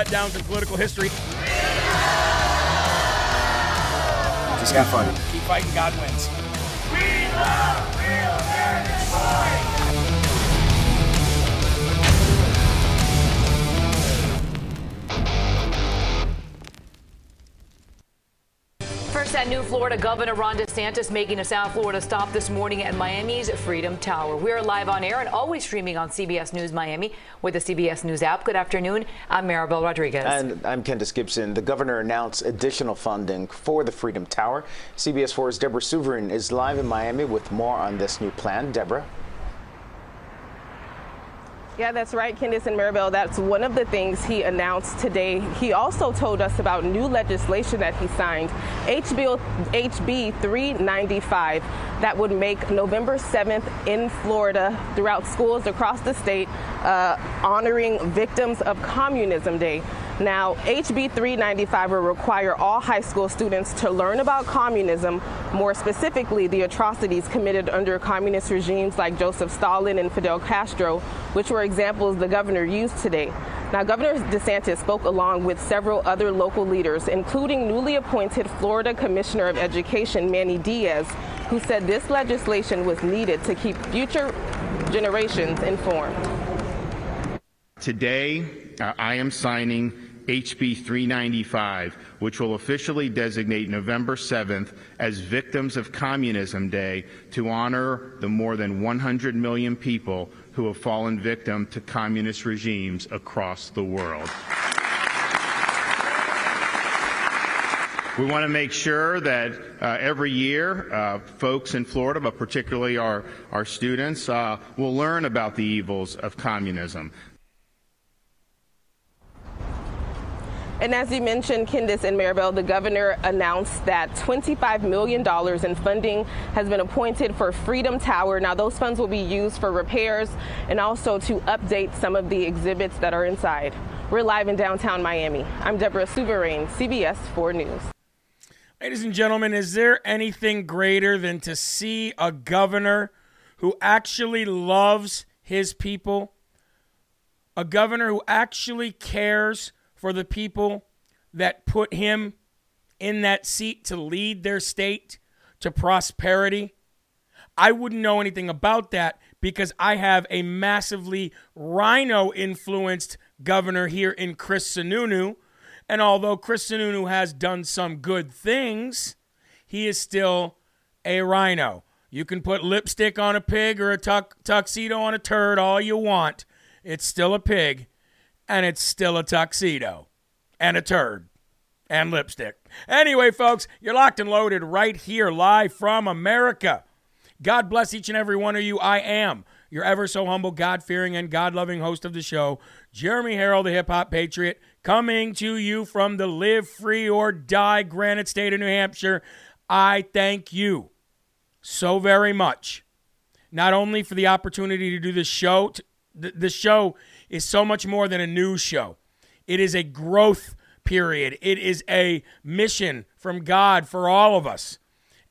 Letdowns in political history. Just keep fighting. Keep fighting, God wins. First, that new Florida Governor Ron DeSantis making a South Florida stop this morning at Miami's Freedom Tower. We're live on air and always streaming on CBS News Miami with the CBS News app. Good afternoon. I'm Maribel Rodriguez. And I'm Candace Gibson. The governor announced additional funding for the Freedom Tower. CBS 4's Deborah Souverain is live in Miami with more on this new plan. Deborah? Yeah, that's right, Candice and Maribel. That's one of the things he announced today. He also told us about new legislation that he signed, HB, HB 395, that would make November 7th in Florida throughout schools across the state uh, honoring victims of Communism Day. Now, HB 395 will require all high school students to learn about communism, more specifically, the atrocities committed under communist regimes like Joseph Stalin and Fidel Castro, which were examples the governor used today. Now, Governor DeSantis spoke along with several other local leaders, including newly appointed Florida Commissioner of Education Manny Diaz, who said this legislation was needed to keep future generations informed. Today, uh, I am signing HB 395, which will officially designate November 7th as Victims of Communism Day to honor the more than 100 million people who have fallen victim to communist regimes across the world. We want to make sure that uh, every year uh, folks in Florida, but particularly our, our students, uh, will learn about the evils of communism. And as you mentioned, Candice and Maribel, the governor announced that $25 million in funding has been appointed for Freedom Tower. Now, those funds will be used for repairs and also to update some of the exhibits that are inside. We're live in downtown Miami. I'm Deborah Souverain, CBS 4 News. Ladies and gentlemen, is there anything greater than to see a governor who actually loves his people? A governor who actually cares for the people that put him in that seat to lead their state to prosperity? I wouldn't know anything about that because I have a massively RINO influenced governor here in Chris Sununu. And although Chris Sununu has done some good things, he is still a RINO. You can put lipstick on a pig or a tux- tuxedo on a turd all you want. It's still a pig, and it's still a tuxedo and a turd. and lipstick. Anyway, folks, you're locked and loaded right here, live from America. God bless each and every one of you. I am your ever so humble, God fearing, and God loving host of the show, Jeremy Herrell, the hip hop patriot, coming to you from the live free or die granite state of New Hampshire. I thank you so very much, not only for the opportunity to do this show, the show is so much more than a news show, it is a growth period, it is a mission from God for all of us.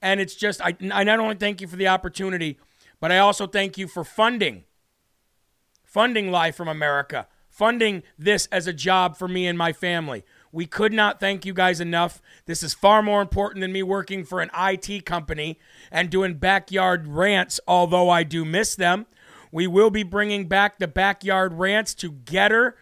And it's just, I, I not only thank you for the opportunity, but I also thank you for funding, funding Live from America, funding this as a job for me and my family. We could not thank you guys enough. This is far more important than me working for an IT company and doing backyard rants, although I do miss them. We will be bringing back the backyard rants to GETTR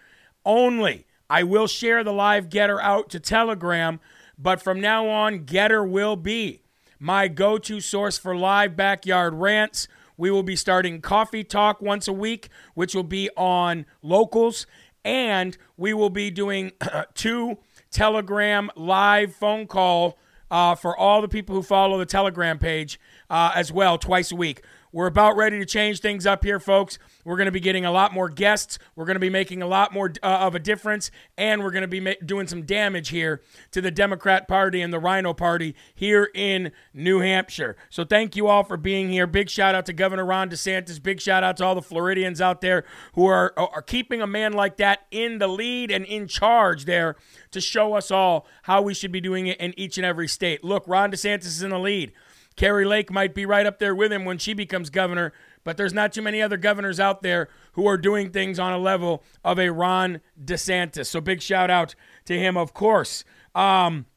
only. I will share the live GETTR out to Telegram, but from now on, GETTR will be my go to source for live backyard rants. We will be starting Coffee Talk once a week, which will be on locals. And we will be doing two Telegram live phone call uh, for all the people who follow the Telegram page uh, as well, twice a week. We're about ready to change things up here, folks. We're going to be getting a lot more guests. We're going to be making a lot more uh, of a difference, and we're going to be ma- doing some damage here to the Democrat Party and the RINO Party here in New Hampshire. So thank you all for being here. Big shout out to Governor Ron DeSantis. Big shout out to all the Floridians out there who are are keeping a man like that in the lead and in charge there to show us all how we should be doing it in each and every state. Look, Ron DeSantis is in the lead. Kari Lake might be right up there with him when she becomes governor, but there's not too many other governors out there who are doing things on a level of a Ron DeSantis. So big shout out to him, of course. Um,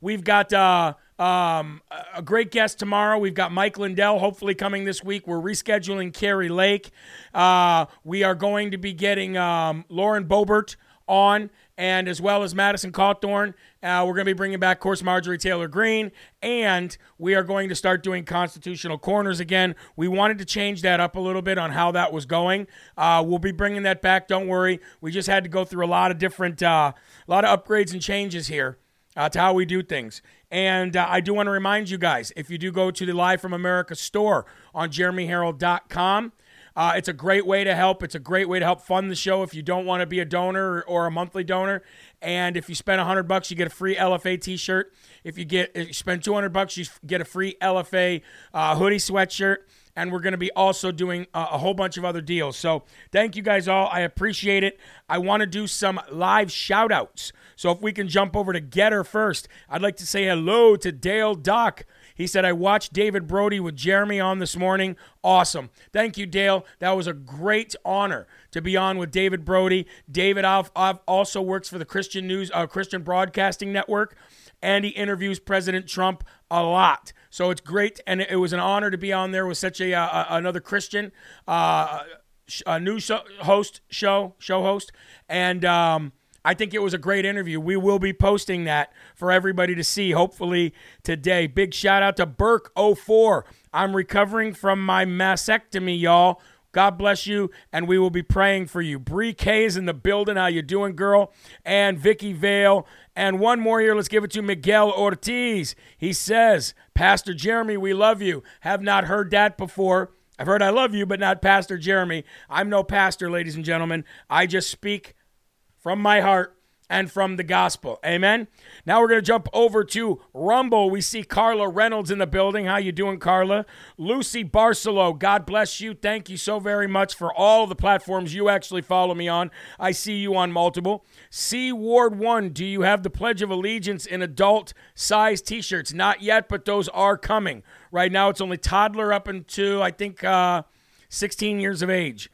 we've got uh, um, a great guest tomorrow. We've got Mike Lindell, hopefully coming this week. We're rescheduling Kari Lake. Uh, we are going to be getting um, Lauren Boebert on and as well as Madison Cawthorn. Uh, we're going to be bringing back, of course, Marjorie Taylor Greene, and we are going to start doing constitutional corners again. We wanted to change that up a little bit on how that was going. Uh, we'll be bringing that back. Don't worry. We just had to go through a lot of different, uh, a lot of upgrades and changes here. Uh, to how we do things. And uh, I do want to remind you guys if you do go to the Live from America store on jeremyherrell.com, uh, it's a great way to help. It's a great way to help fund the show if you don't want to be a donor or, or a monthly donor. And if you spend 100 bucks, you get a free LFA t-shirt. If you get if you spend 200 bucks, you get a free LFA uh, hoodie sweatshirt. And we're going to be also doing a, a whole bunch of other deals. So thank you guys all. I appreciate it. I want to do some live shout outs. So if we can jump over to GETTR first, I'd like to say hello to Dale Dock. He said, I watched David Brody with Jeremy on this morning. Awesome. Thank you, Dale. That was a great honor to be on with David Brody. David also works for the Christian News, uh, Christian Broadcasting Network, and he interviews President Trump a lot. So it's great, and it was an honor to be on there with such a uh, another Christian, uh, a news host show show host, and um, I think it was a great interview. We will be posting that for everybody to see, hopefully today. Big shout out to Burke04. I'm recovering from my mastectomy, y'all. God bless you, and we will be praying for you. Bree K is in the building. How you doing, girl? And Vicky Vale. And one more here. Let's give it to Miguel Ortiz. He says, Pastor Jeremy, we love you. Have not heard that before. I've heard I love you, but not Pastor Jeremy. I'm no pastor, ladies and gentlemen. I just speak from my heart and from the gospel. Amen. Now we're going to jump over to Rumble. We see Carla Reynolds in the building. How you doing, Carla? Lucy Barcelo, God bless you. Thank you so very much for all the platforms you actually follow me on. I see you on multiple. C Ward 1, do you have the Pledge of Allegiance in adult size t-shirts? Not yet, but those are coming. Right now it's only toddler up into I think uh, 16 years of age.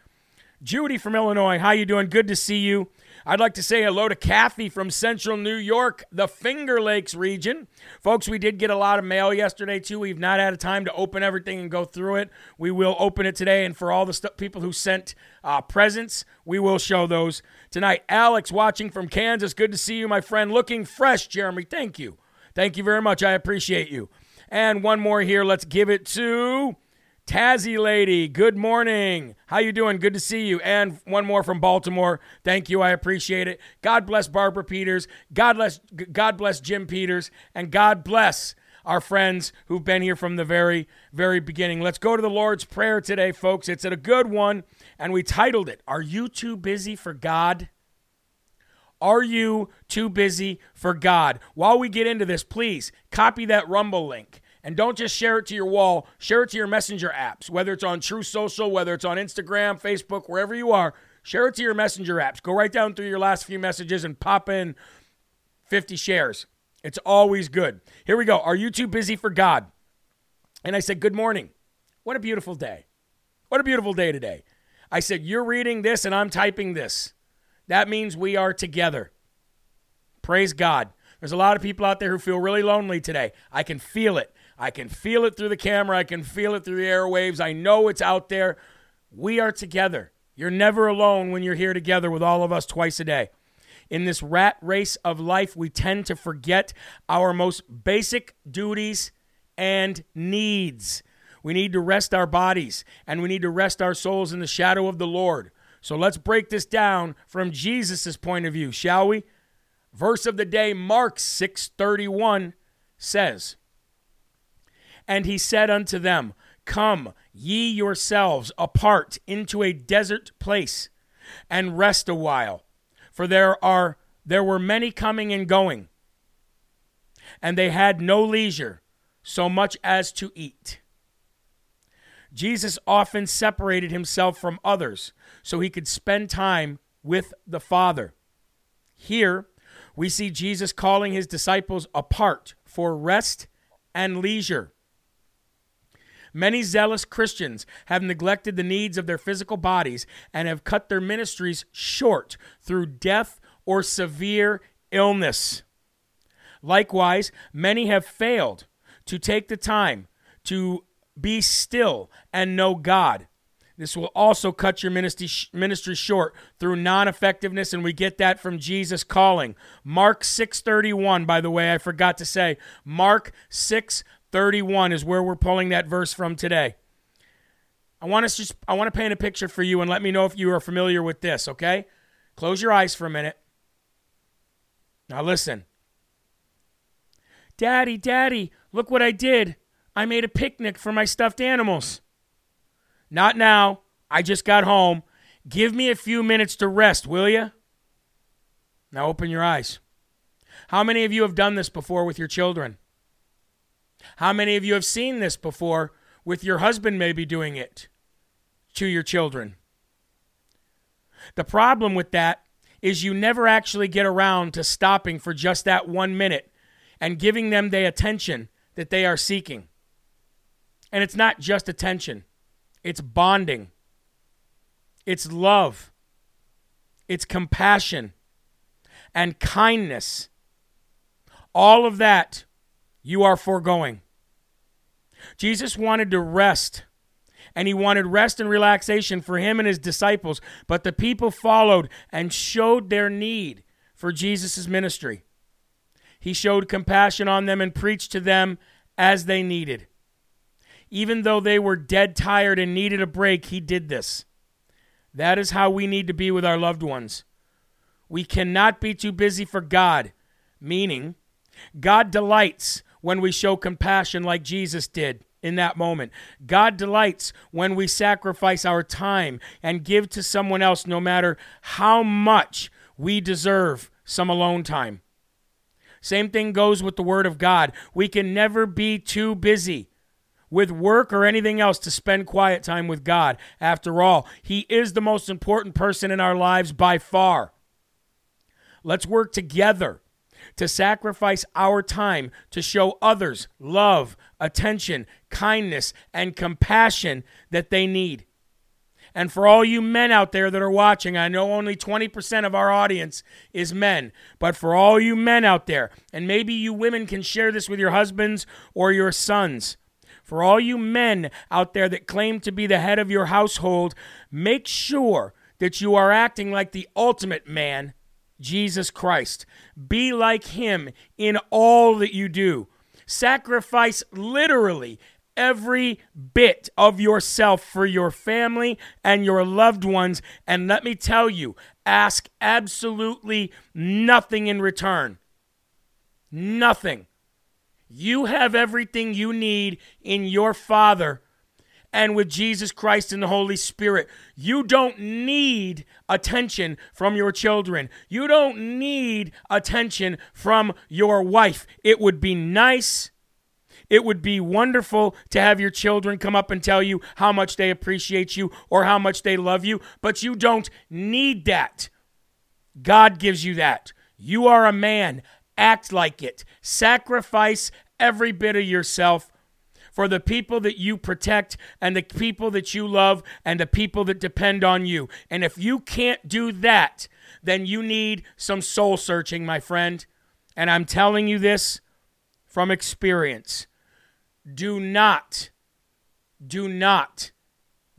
Judy from Illinois, how you doing? Good to see you. I'd like to say hello to Kathy from Central New York, the Finger Lakes region. Folks, we did get a lot of mail yesterday, too. We've not had a time to open everything and go through it. We will open it today. And for all the st- people who sent uh, presents, we will show those tonight. Alex, watching from Kansas. Good to see you, my friend. Looking fresh, Jeremy. Thank you. Thank you very much. I appreciate you. And one more here. Let's give it to Tazzy lady, good morning. How you doing? Good to see you. And one more from Baltimore. Thank you. I appreciate it. God bless Barbara Peters. God bless God bless Jim Peters and God bless our friends who've been here from the very very beginning. Let's go to the Lord's prayer today, folks. It's a good one and we titled it Are you too busy for God? Are you too busy for God? While we get into this, please copy that Rumble link and don't just share it to your wall, share it to your messenger apps, whether it's on Truth Social, whether it's on Instagram, Facebook, wherever you are. Share it to your messenger apps. Go right down through your last few messages and pop in 50 shares. It's always good. Here we go. Are you too busy for God? And I said, Good morning. What a beautiful day. What a beautiful day today. I said, You're reading this and I'm typing this. That means we are together. Praise God. There's a lot of people out there who feel really lonely today. I can feel it. I can feel it through the camera. I can feel it through the airwaves. I know it's out there. We are together. You're never alone when you're here together with all of us twice a day. In this rat race of life, we tend to forget our most basic duties and needs. We need to rest our bodies and we need to rest our souls in the shadow of the Lord. So let's break this down from Jesus' point of view, shall we? Verse of the day, Mark 6:31 says, And he said unto them, Come ye yourselves apart into a desert place and rest a while, for there are there were many coming and going, and they had no leisure so much as to eat. Jesus often separated himself from others so he could spend time with the Father. Here, we see Jesus calling his disciples apart for rest and leisure. Many zealous Christians have neglected the needs of their physical bodies and have cut their ministries short through death or severe illness. Likewise, many have failed to take the time to be still and know God. This will also cut your ministry, ministry short through non-effectiveness, and we get that from Jesus calling. Mark 6:31, by the way, I forgot to say. Mark 6:31 is where we're pulling that verse from today. I want to just I want to paint a picture for you and let me know if you are familiar with this, okay? Close your eyes for a minute. Now listen. Daddy, Daddy, look what I did. I made a picnic for my stuffed animals. Not now. I just got home. Give me a few minutes to rest, will you? Now open your eyes. How many of you have done this before with your children? How many of you have seen this before with your husband maybe doing it to your children? The problem with that is you never actually get around to stopping for just that one minute and giving them the attention that they are seeking. And it's not just attention, it's bonding, it's love, it's compassion, and kindness. All of that you are foregoing. Jesus wanted to rest, and he wanted rest and relaxation for him and his disciples, but the people followed and showed their need for Jesus' ministry. He showed compassion on them and preached to them as they needed. Even though they were dead tired and needed a break, he did this. That is how we need to be with our loved ones. We cannot be too busy for God, meaning, God delights when we show compassion like Jesus did in that moment. God delights when we sacrifice our time and give to someone else, no matter how much we deserve some alone time. Same thing goes with the Word of God. We can never be too busy with work or anything else to spend quiet time with God. After all, He is the most important person in our lives by far. Let's work together to sacrifice our time to show others love, attention, kindness, and compassion that they need. And for all you men out there that are watching, I know only 20% of our audience is men, but for all you men out there, and maybe you women can share this with your husbands or your sons. For all you men out there that claim to be the head of your household, make sure that you are acting like the ultimate man, Jesus Christ. Be like him in all that you do. Sacrifice literally every bit of yourself for your family and your loved ones. And let me tell you, ask absolutely nothing in return. Nothing. You have everything you need in your Father and with Jesus Christ and the Holy Spirit. You don't need attention from your children. You don't need attention from your wife. It would be nice. It would be wonderful to have your children come up and tell you how much they appreciate you or how much they love you, but you don't need that. God gives you that. You are a man. Act like it. Sacrifice every bit of yourself for the people that you protect and the people that you love and the people that depend on you. And if you can't do that, then you need some soul searching, my friend. And I'm telling you this from experience. Do not, do not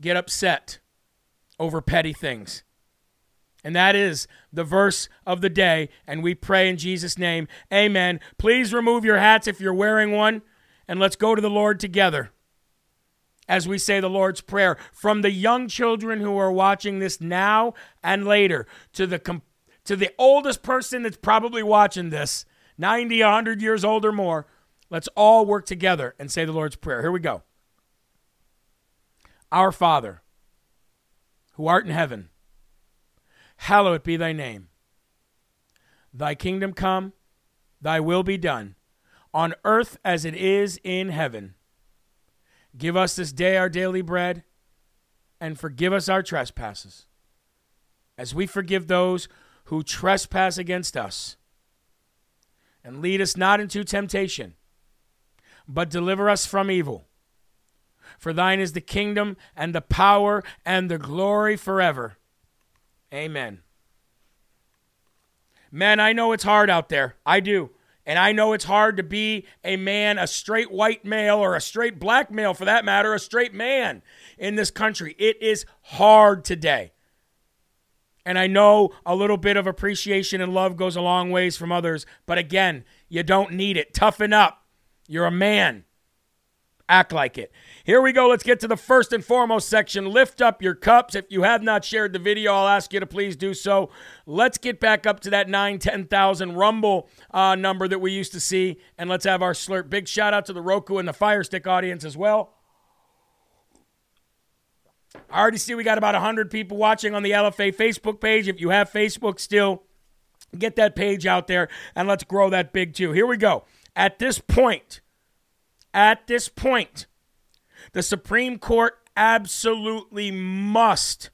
get upset over petty things. And that is the verse of the day. And we pray in Jesus' name. Amen. Please remove your hats if you're wearing one and let's go to the Lord together as we say the Lord's Prayer. From the young children who are watching this now and later to the, to the oldest person that's probably watching this, 90, 100 years old or more, let's all work together and say the Lord's Prayer. Here we go. Our Father, who art in heaven, hallowed be thy name. Thy kingdom come, thy will be done on earth as it is in heaven. Give us this day our daily bread, and forgive us our trespasses, as we forgive those who trespass against us. And lead us not into temptation, but deliver us from evil. For thine is the kingdom, and the power, and the glory forever. Amen. Man, I know it's hard out there. I do. And I know it's hard to be a man, a straight white male, or a straight black male for that matter, a straight man in this country. It is hard today. And I know a little bit of appreciation and love goes a long ways from others, but again, you don't need it. Toughen up. You're a man. Act like it. Here we go. Let's get to the first and foremost section. Lift up your cups. If you have not shared the video, I'll ask you to please do so. Let's get back up to that 9, 10,000 Rumble uh, number that we used to see, and let's have our slurp. Big shout out to the Roku and the Fire Stick audience as well. I already see we got about 100 people watching on the LFA Facebook page. If you have Facebook still, get that page out there and let's grow that big too. Here we go. At this point, at this point, the Supreme Court absolutely must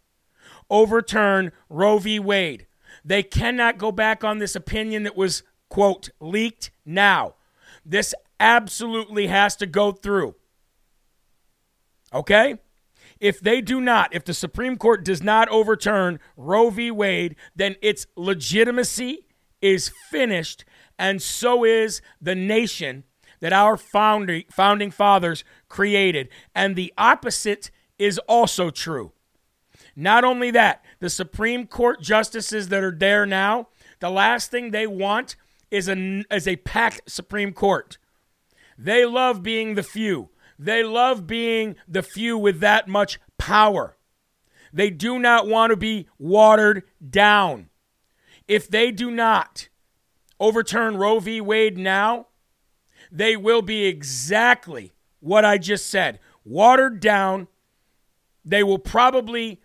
overturn Roe v. Wade. They cannot go back on this opinion that was, quote, leaked now. This absolutely has to go through. Okay? If they do not, if the Supreme Court does not overturn Roe v. Wade, then its legitimacy is finished, and so is the nation that our founding, founding fathers created. And the opposite is also true. Not only that, the Supreme Court justices that are there now, the last thing they want is a, is a packed Supreme Court. They love being the few. They love being the few with that much power. They do not want to be watered down. If they do not overturn Roe v. Wade now, they will be exactly what I just said watered down. They will probably,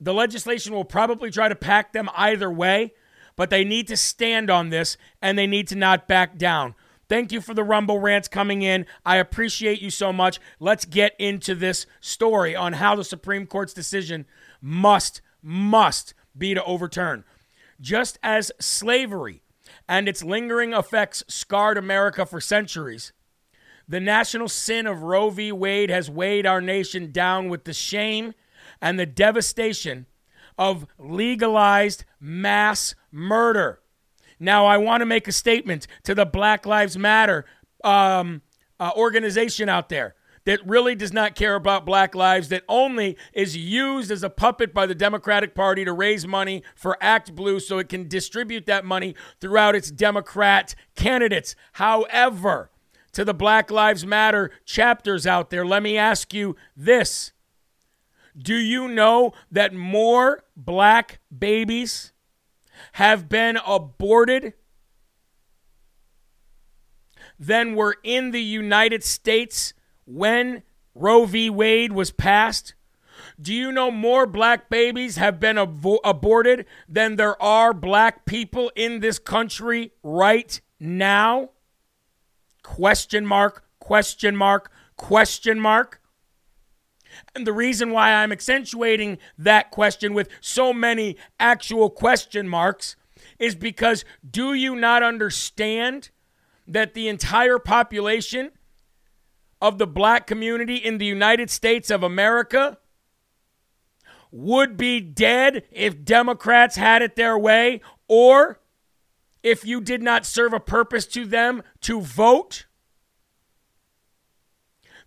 the legislation will probably try to pack them either way, but they need to stand on this and they need to not back down. Thank you for the Rumble rants coming in. I appreciate you so much. Let's get into this story on how the Supreme Court's decision must, must be to overturn. Just as slavery and its lingering effects scarred America for centuries. The national sin of Roe v. Wade has weighed our nation down with the shame and the devastation of legalized mass murder. Now, I want to make a statement to the Black Lives Matter um, uh, organization out there that really does not care about black lives, that only is used as a puppet by the Democratic Party to raise money for Act Blue so it can distribute that money throughout its Democrat candidates. However, to the Black Lives Matter chapters out there, let me ask you this. Do you know that more black babies have been aborted than were in the United States when Roe v. Wade was passed? Do you know more black babies have been aborted than there are black people in this country right now? Question mark, question mark, question mark. And the reason why I'm accentuating that question with so many actual question marks is because do you not understand that the entire population of the black community in the United States of America would be dead if Democrats had it their way or if you did not serve a purpose to them to vote?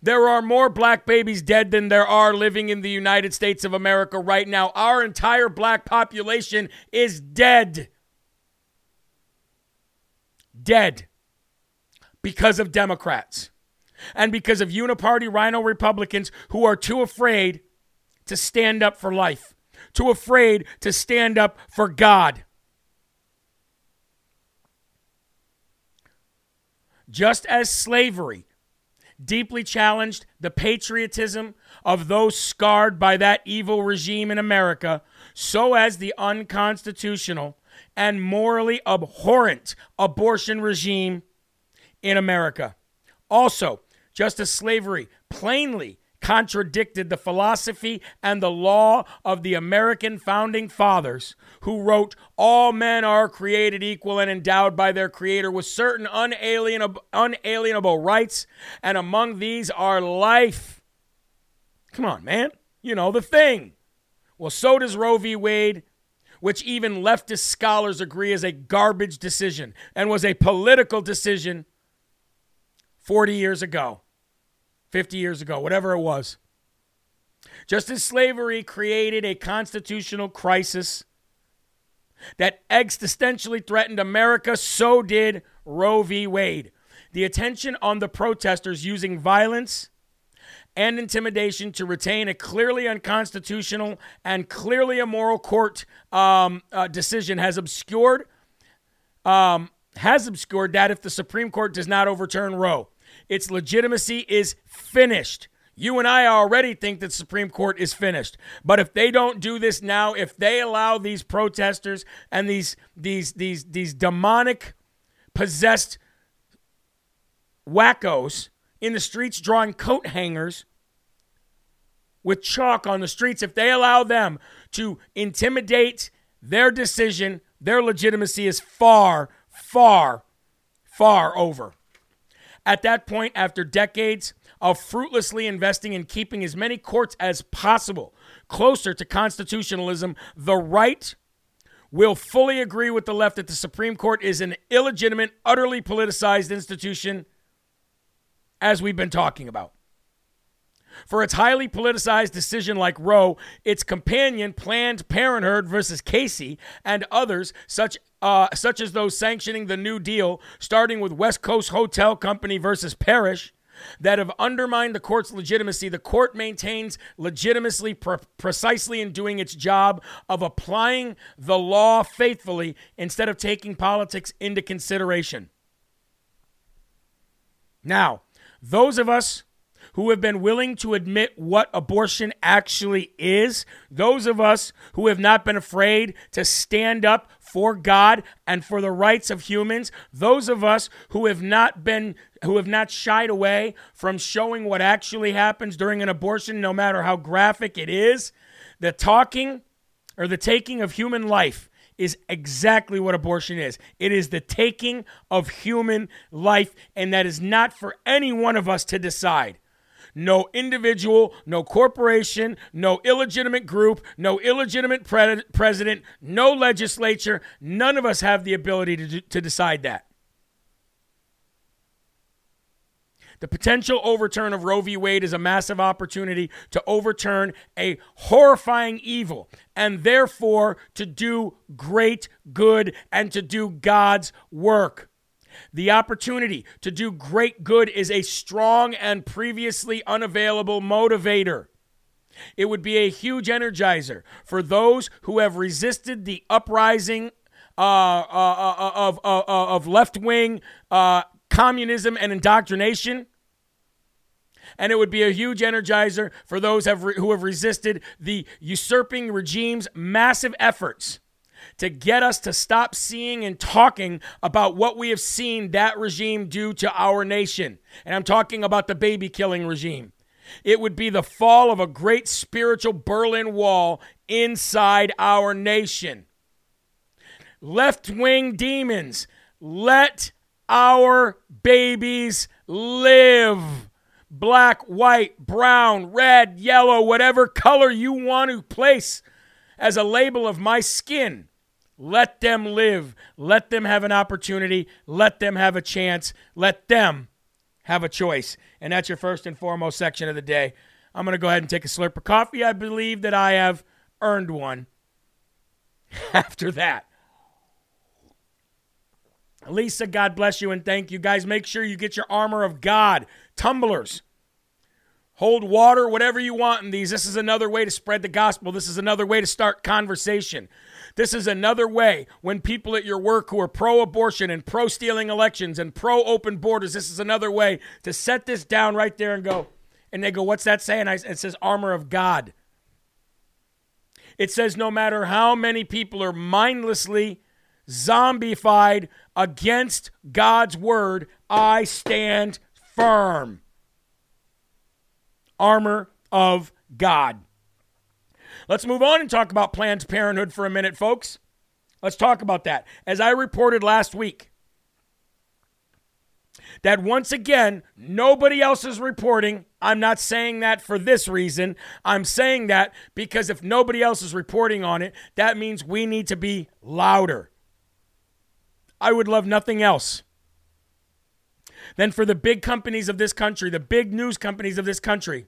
There are more black babies dead than there are living in the United States of America right now. Our entire black population is dead. Dead because of Democrats and because of uniparty RINO Republicans who are too afraid to stand up for life, too afraid to stand up for God. Just as slavery deeply challenged the patriotism of those scarred by that evil regime in America, so as the unconstitutional and morally abhorrent abortion regime in America. Also, just as slavery plainly contradicted the philosophy and the law of the American founding fathers, who wrote, All men are created equal and endowed by their Creator with certain unalienable, unalienable rights, and among these are life. Come on, man. You know the thing. Well, so does Roe v. Wade, which even leftist scholars agree is a garbage decision and was a political decision 40 years ago. 50 years ago, whatever it was. Just as slavery created a constitutional crisis that existentially threatened America, so did Roe v. Wade. The attention on the protesters using violence and intimidation to retain a clearly unconstitutional and clearly immoral court um, uh, decision has obscured um, has obscured that if the Supreme Court does not overturn Roe. Its legitimacy is finished. You and I already think that Supreme Court is finished. But if they don't do this now, if they allow these protesters and these these these these demonic possessed wackos in the streets drawing coat hangers with chalk on the streets, if they allow them to intimidate their decision, their legitimacy is far, far, far over. At that point, after decades of fruitlessly investing in keeping as many courts as possible closer to constitutionalism, the right will fully agree with the left that the Supreme Court is an illegitimate, utterly politicized institution, as we've been talking about. For its highly politicized decision like Roe, its companion, Planned Parenthood versus Casey, and others, such uh, such as those sanctioning the New Deal, starting with West Coast Hotel Company versus Parrish, that have undermined the court's legitimacy. The court maintains legitimacy pre- precisely in doing its job of applying the law faithfully instead of taking politics into consideration. Now, those of us who have been willing to admit what abortion actually is, those of us who have not been afraid to stand up for God and for the rights of humans, those of us who have not been who have not shied away from showing what actually happens during an abortion no matter how graphic it is, the talking or the taking of human life is exactly what abortion is. It is the taking of human life, and that is not for any one of us to decide no individual, no corporation, no illegitimate group, no illegitimate pre- president, no legislature. None of us have the ability to, to decide that. The potential overturn of Roe v. Wade is a massive opportunity to overturn a horrifying evil and therefore to do great good and to do God's work. The opportunity to do great good is a strong and previously unavailable motivator. It would be a huge energizer for those who have resisted the uprising uh, uh, uh, of, of left wing communism and indoctrination. And it would be a huge energizer for those have re- who have resisted the usurping regime's massive efforts to get us to stop seeing and talking about what we have seen that regime do to our nation. And I'm talking about the baby killing regime. It would be the fall of a great spiritual Berlin Wall inside our nation. Left wing demons, let our babies live. Black, white, brown, red, yellow, whatever color you want to place as a label of my skin. Let them live. Let them have an opportunity. Let them have a chance. Let them have a choice. And that's your first and foremost section of the day. I'm going to go ahead and take a slurp of coffee. I believe that I have earned one after that. Lisa, God bless you and thank you. Guys, make sure you get your armor of God, tumblers. Hold water, whatever you want in these. This is another way to spread the gospel. This is another way to start conversation. This is another way when people at your work who are pro abortion and pro stealing elections and pro open borders, this is another way to set this down right there and go, and they go, What's that saying? it says armor of God. It says no matter how many people are mindlessly zombified against God's word, I stand firm. Armor of God. Let's move on and talk about Planned Parenthood for a minute, folks. Let's talk about that. As I reported last week, that once again, nobody else is reporting. I'm not saying that for this reason. I'm saying that because if nobody else is reporting on it, that means we need to be louder. I would love nothing else than for the big companies of this country, the big news companies of this country,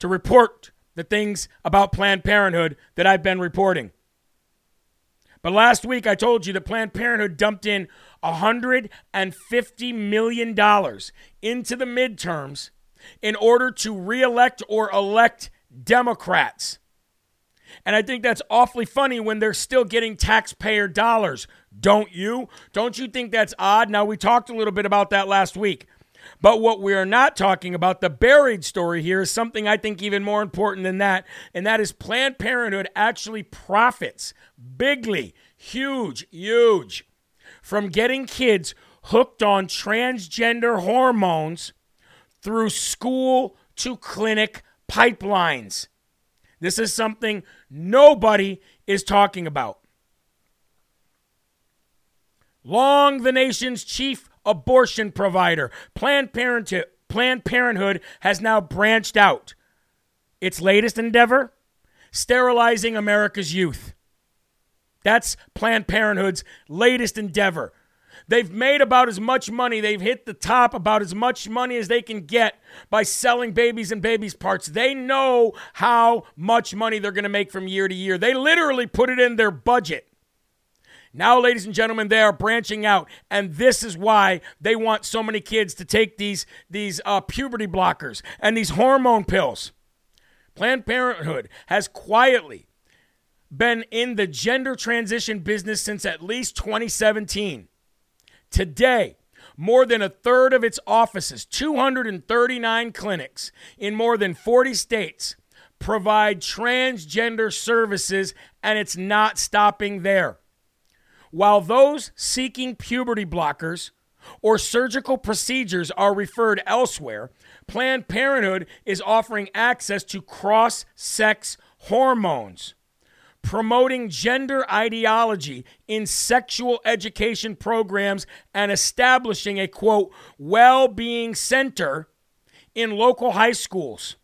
to report the things about Planned Parenthood that I've been reporting. But last week I told you that Planned Parenthood dumped in $150 million into the midterms in order to reelect or elect Democrats. And I think that's awfully funny when they're still getting taxpayer dollars. Don't you? Don't you think that's odd? Now, we talked a little bit about that last week. But what we are not talking about, the buried story here, is something I think even more important than that. And that is Planned Parenthood actually profits bigly, huge, huge from getting kids hooked on transgender hormones through school to clinic pipelines. This is something nobody is talking about. Long the nation's chief abortion provider. Planned Parenthood, Planned Parenthood has now branched out. Its latest endeavor? Sterilizing America's youth. That's Planned Parenthood's latest endeavor. They've made about as much money, they've hit the top about as much money as they can get by selling babies and babies' parts. They know how much money they're going to make from year to year. They literally put it in their budget. Now, ladies and gentlemen, they are branching out, and this is why they want so many kids to take these, these uh, puberty blockers and these hormone pills. Planned Parenthood has quietly been in the gender transition business since at least 2017. Today, more than a third of its offices, 239 clinics in more than 40 states, provide transgender services, and it's not stopping there while those seeking puberty blockers or surgical procedures are referred elsewhere, Planned Parenthood is offering access to cross sex hormones, promoting gender ideology in sexual education programs, and establishing a quote, well being center in local high schools.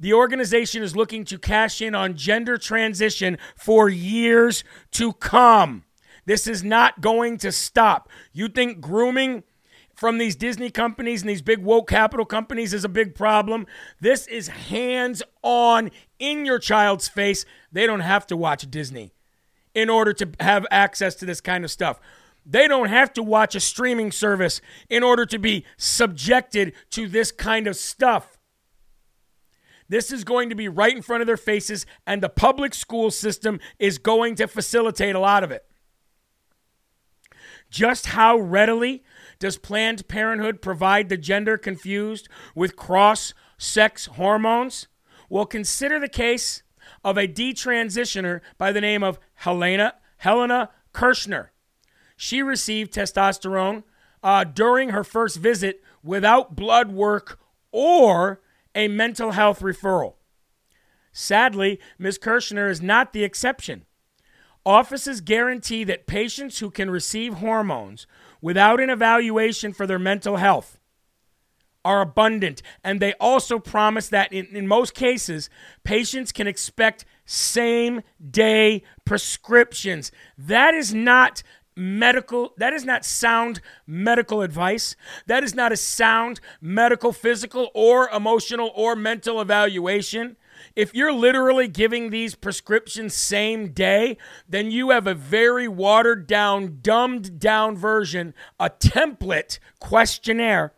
The organization is looking to cash in on gender transition for years to come. This is not going to stop. You think grooming from these Disney companies and these big woke capital companies is a big problem? This is hands on in your child's face. They don't have to watch Disney. in order to have access to this kind of stuff. They don't have to watch a streaming service in order to be subjected to this kind of stuff. This is going to be right in front of their faces, and the public school system is going to facilitate a lot of it. Just how readily does Planned Parenthood provide the gender confused with cross sex hormones? Well, consider the case of a detransitioner by the name of Helena, Helena Kerschner. She received testosterone uh, during her first visit without blood work or a mental health referral. Sadly, Ms. Kerschner is not the exception. Offices guarantee that patients who can receive hormones without an evaluation for their mental health are abundant. And they also promise that in, in most cases, patients can expect same day prescriptions. That is not medical that is not sound medical advice that is not a sound medical physical or emotional or mental evaluation if you're literally giving these prescriptions same day then you have a very watered down dumbed down version a template questionnaire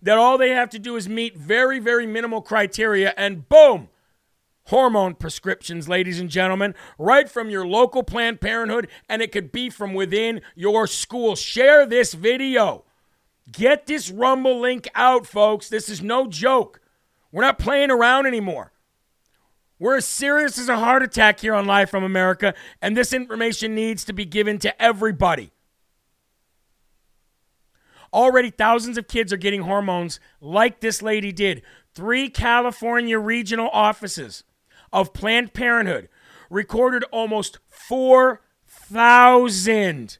that all they have to do is meet very very minimal criteria and boom hormone prescriptions, ladies and gentlemen, right from your local Planned Parenthood, and it could be from within your school. Share this video. Get this Rumble link out, folks. This is no joke. We're not playing around anymore. We're as serious as a heart attack here on Live from America, and this information needs to be given to everybody. Already, thousands of kids are getting hormones like this lady did. Three California regional offices of Planned Parenthood recorded almost 4,000.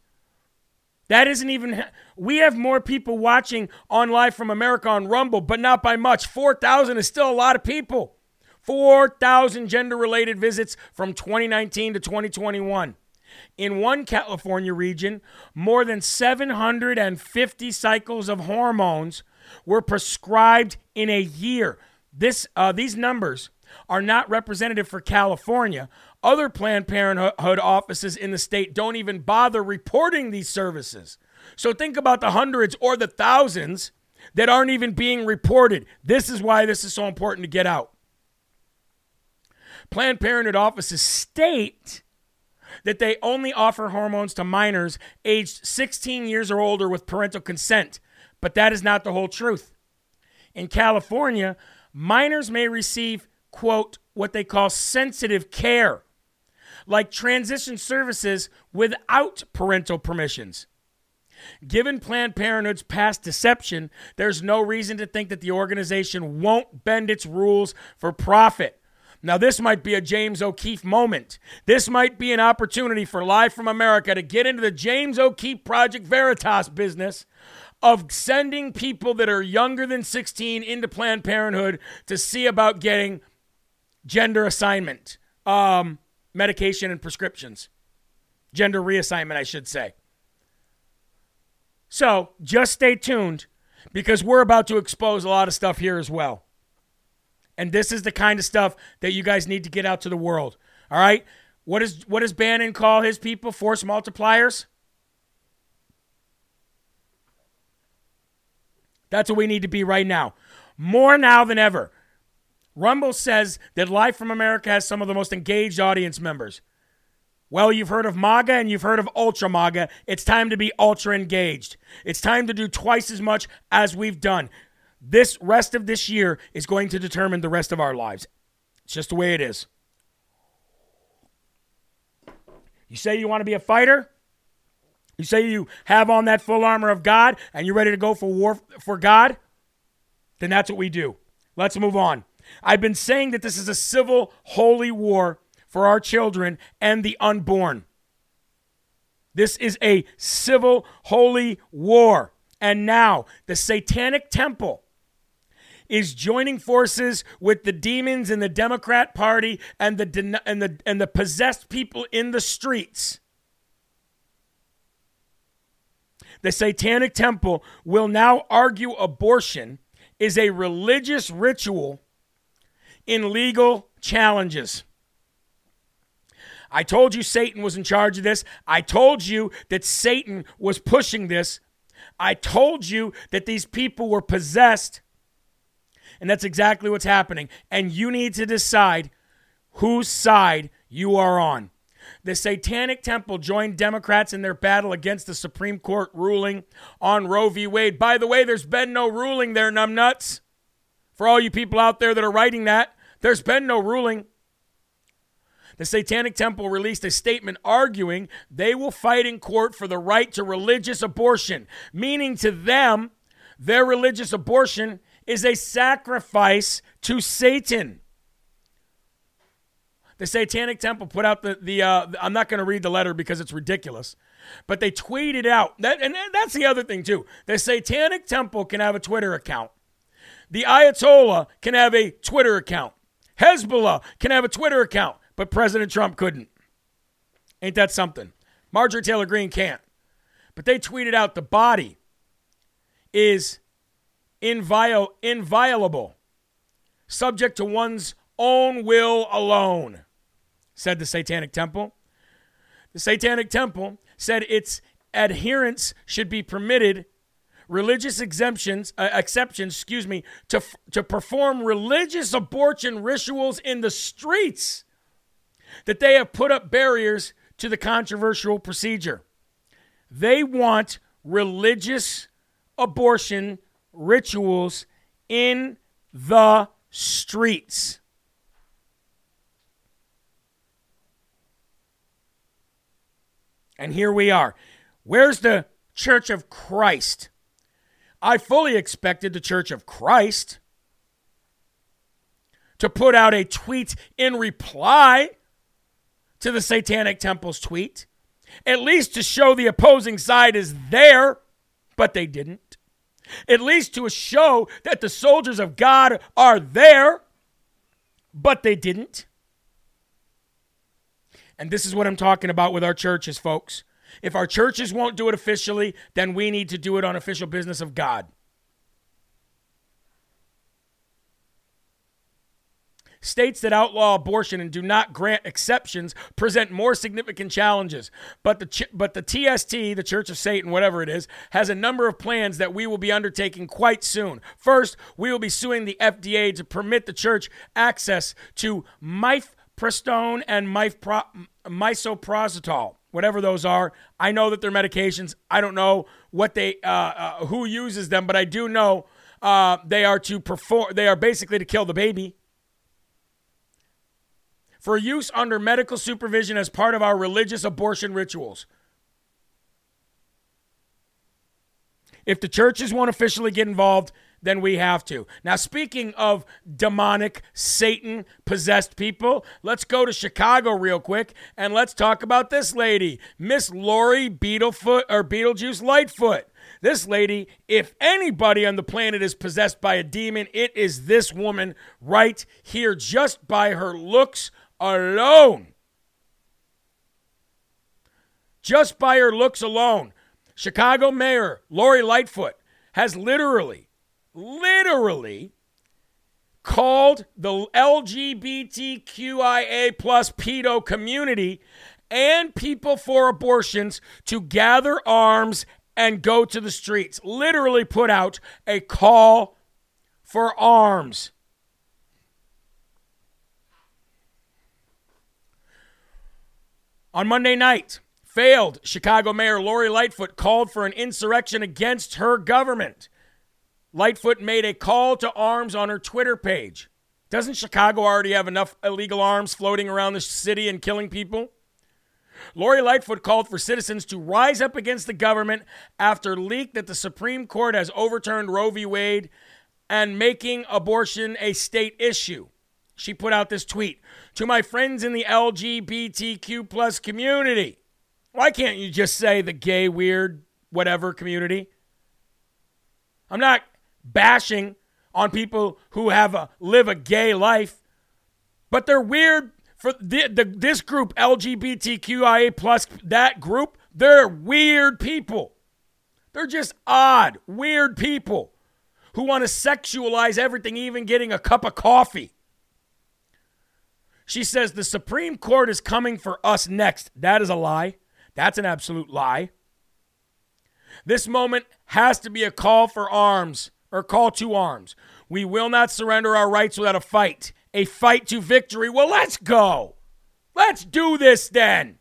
That isn't even, we have more people watching on Live from America on Rumble, but not by much. 4,000 is still a lot of people. 4,000 gender related visits from 2019 to 2021. In one California region, more than 750 cycles of hormones were prescribed in a year. This, uh, these numbers are not representative for California. Other Planned Parenthood offices in the state don't even bother reporting these services. So think about the hundreds or the thousands that aren't even being reported. This is why this is so important to get out. Planned Parenthood offices state that they only offer hormones to minors aged 16 years or older with parental consent, but that is not the whole truth. In California, minors may receive quote, what they call sensitive care, like transition services without parental permissions. Given Planned Parenthood's past deception, there's no reason to think that the organization won't bend its rules for profit. Now, this might be a James O'Keefe moment. This might be an opportunity for Live from America to get into the James O'Keefe Project Veritas business of sending people that are younger than 16 into Planned Parenthood to see about getting gender assignment, um, medication and prescriptions, gender reassignment, I should say. So just stay tuned because we're about to expose a lot of stuff here as well. And this is the kind of stuff that you guys need to get out to the world. All right? What, is, what does Bannon call his people? Force multipliers? That's what we need to be right now. More now than ever. Rumble says that Live from America has some of the most engaged audience members. Well, you've heard of MAGA and you've heard of Ultra MAGA. It's time to be ultra engaged. It's time to do twice as much as we've done. This rest of this year is going to determine the rest of our lives. It's just the way it is. You say you want to be a fighter? You say you have on that full armor of God and you're ready to go for war for God? Then that's what we do. Let's move on. I've been saying that this is a civil holy war for our children and the unborn. This is a civil holy war. And now the satanic temple is joining forces with the demons in the Democrat Party and the and the and the possessed people in the streets. The satanic temple will now argue abortion is a religious ritual in legal challenges. I told you Satan was in charge of this. I told you that Satan was pushing this. I told you that these people were possessed. And that's exactly what's happening. And you need to decide whose side you are on. The Satanic Temple joined Democrats in their battle against the Supreme Court ruling on Roe v. Wade. By the way, there's been no ruling there, numbnuts. For all you people out there that are writing that, there's been no ruling. The Satanic Temple released a statement arguing they will fight in court for the right to religious abortion, meaning to them, their religious abortion is a sacrifice to Satan. The Satanic Temple put out the the. Uh, I'm not going to read the letter because it's ridiculous, but they tweeted out that, and that's the other thing too. The Satanic Temple can have a Twitter account. The Ayatollah can have a Twitter account. Hezbollah can have a Twitter account, but President Trump couldn't. Ain't that something? Marjorie Taylor Greene can't. But they tweeted out the body is inviol- inviolable, subject to one's own will alone, said the Satanic Temple. The Satanic Temple said its adherents should be permitted religious exemptions, uh, exceptions, excuse me, to, to perform religious abortion rituals in the streets, that they have put up barriers to the controversial procedure. They want religious abortion rituals in the streets. And here we are. Where's the Church of Christ? I fully expected the Church of Christ to put out a tweet in reply to the Satanic Temple's tweet, at least to show the opposing side is there, but they didn't. At least to show that the soldiers of God are there, but they didn't. And this is what I'm talking about with our churches, folks. If our churches won't do it officially, then we need to do it on official business of God. States that outlaw abortion and do not grant exceptions present more significant challenges. But the, but the TST, the Church of Satan, whatever it is, has a number of plans that we will be undertaking quite soon. First, we will be suing the FDA to permit the church access to mifepristone and misoprostol whatever those are. I know that they're medications. I don't know what they, uh, uh, who uses them, but I do know uh, they are to perform. They are basically to kill the baby. For use under medical supervision as part of our religious abortion rituals. If the churches won't officially get involved, then we have to. Now, speaking of demonic, Satan possessed people, let's go to Chicago real quick and let's talk about this lady, Miss Lori Beetlefoot or Beetlejuice Lightfoot. This lady, if anybody on the planet is possessed by a demon, it is this woman right here, just by her looks alone. Just by her looks alone. Chicago Mayor Lori Lightfoot has literally literally called the LGBTQIA plus pedo community and people for abortions to gather arms and go to the streets. Literally put out a call for arms. On Monday night, failed Chicago Mayor Lori Lightfoot called for an insurrection against her government. Lightfoot made a call to arms on her Twitter page. Doesn't Chicago already have enough illegal arms floating around the city and killing people? Lori Lightfoot called for citizens to rise up against the government after leak that the Supreme Court has overturned Roe v. Wade and making abortion a state issue. She put out this tweet to my friends in the LGBTQ plus community. Why can't you just say the gay, weird, whatever community? I'm not bashing on people who have a live a gay life, but they're weird for the, the, this group LGBTQIA plus that group. They're weird people. They're just odd, weird people who want to sexualize everything, even getting a cup of coffee. She says the Supreme Court is coming for us next. That is a lie. That's an absolute lie. This moment has to be a call for arms or call to arms. We will not surrender our rights without a fight, a fight to victory. Well, let's go. Let's do this then.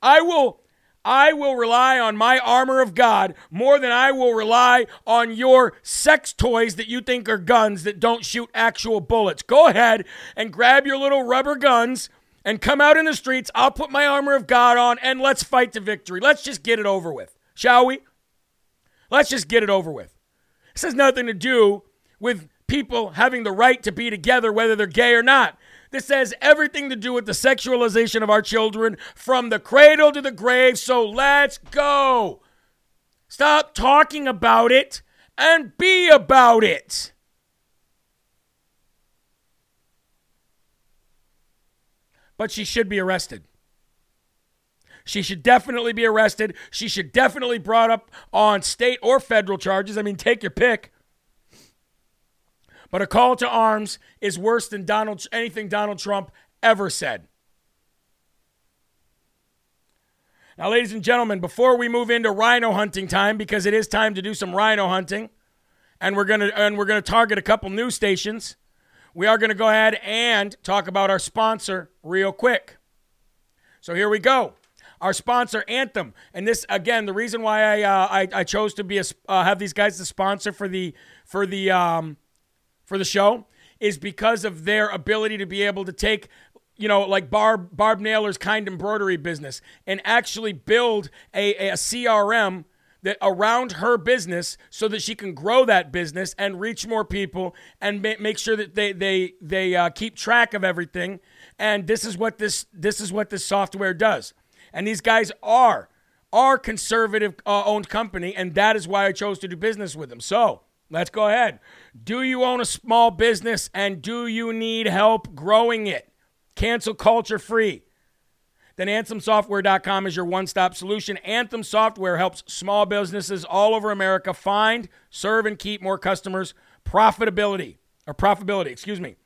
I will I will rely on my armor of God more than I will rely on your sex toys that you think are guns that don't shoot actual bullets. Go ahead and grab your little rubber guns and come out in the streets. I'll put my armor of God on and let's fight to victory. Let's just get it over with, shall we? Let's just get it over with. This has nothing to do with people having the right to be together, whether they're gay or not. This has everything to do with the sexualization of our children from the cradle to the grave. So let's go. Stop talking about it and be about it. But she should be arrested. She should definitely be arrested. She should definitely brought up on state or federal charges. I mean, take your pick. But a call to arms is worse than Donald anything Donald Trump ever said. Now, ladies and gentlemen, before we move into RINO hunting time, because it is time to do some RINO hunting, and we're gonna and we're gonna target a couple news stations, we are gonna go ahead and talk about our sponsor real quick. So here we go. Our sponsor, Anthem, and this again, the reason why I uh, I, I, chose to be a, uh, have these guys the sponsor for the for the um, for the show is because of their ability to be able to take you know, like Barb Barb Naylor's kind embroidery business and actually build a, a CRM that around her business so that she can grow that business and reach more people and ma- make sure that they they they uh, keep track of everything. And this is what this this is what this software does. And these guys are are conservative uh, owned company, and that is why I chose to do business with them. So Let's go ahead. Do you own a small business and do you need help growing it? Cancel culture free. Then AnthemSoftware.com is your one stop solution. Anthem Software helps small businesses all over America find, serve, and keep more customers. Profitability, or profitability, excuse me.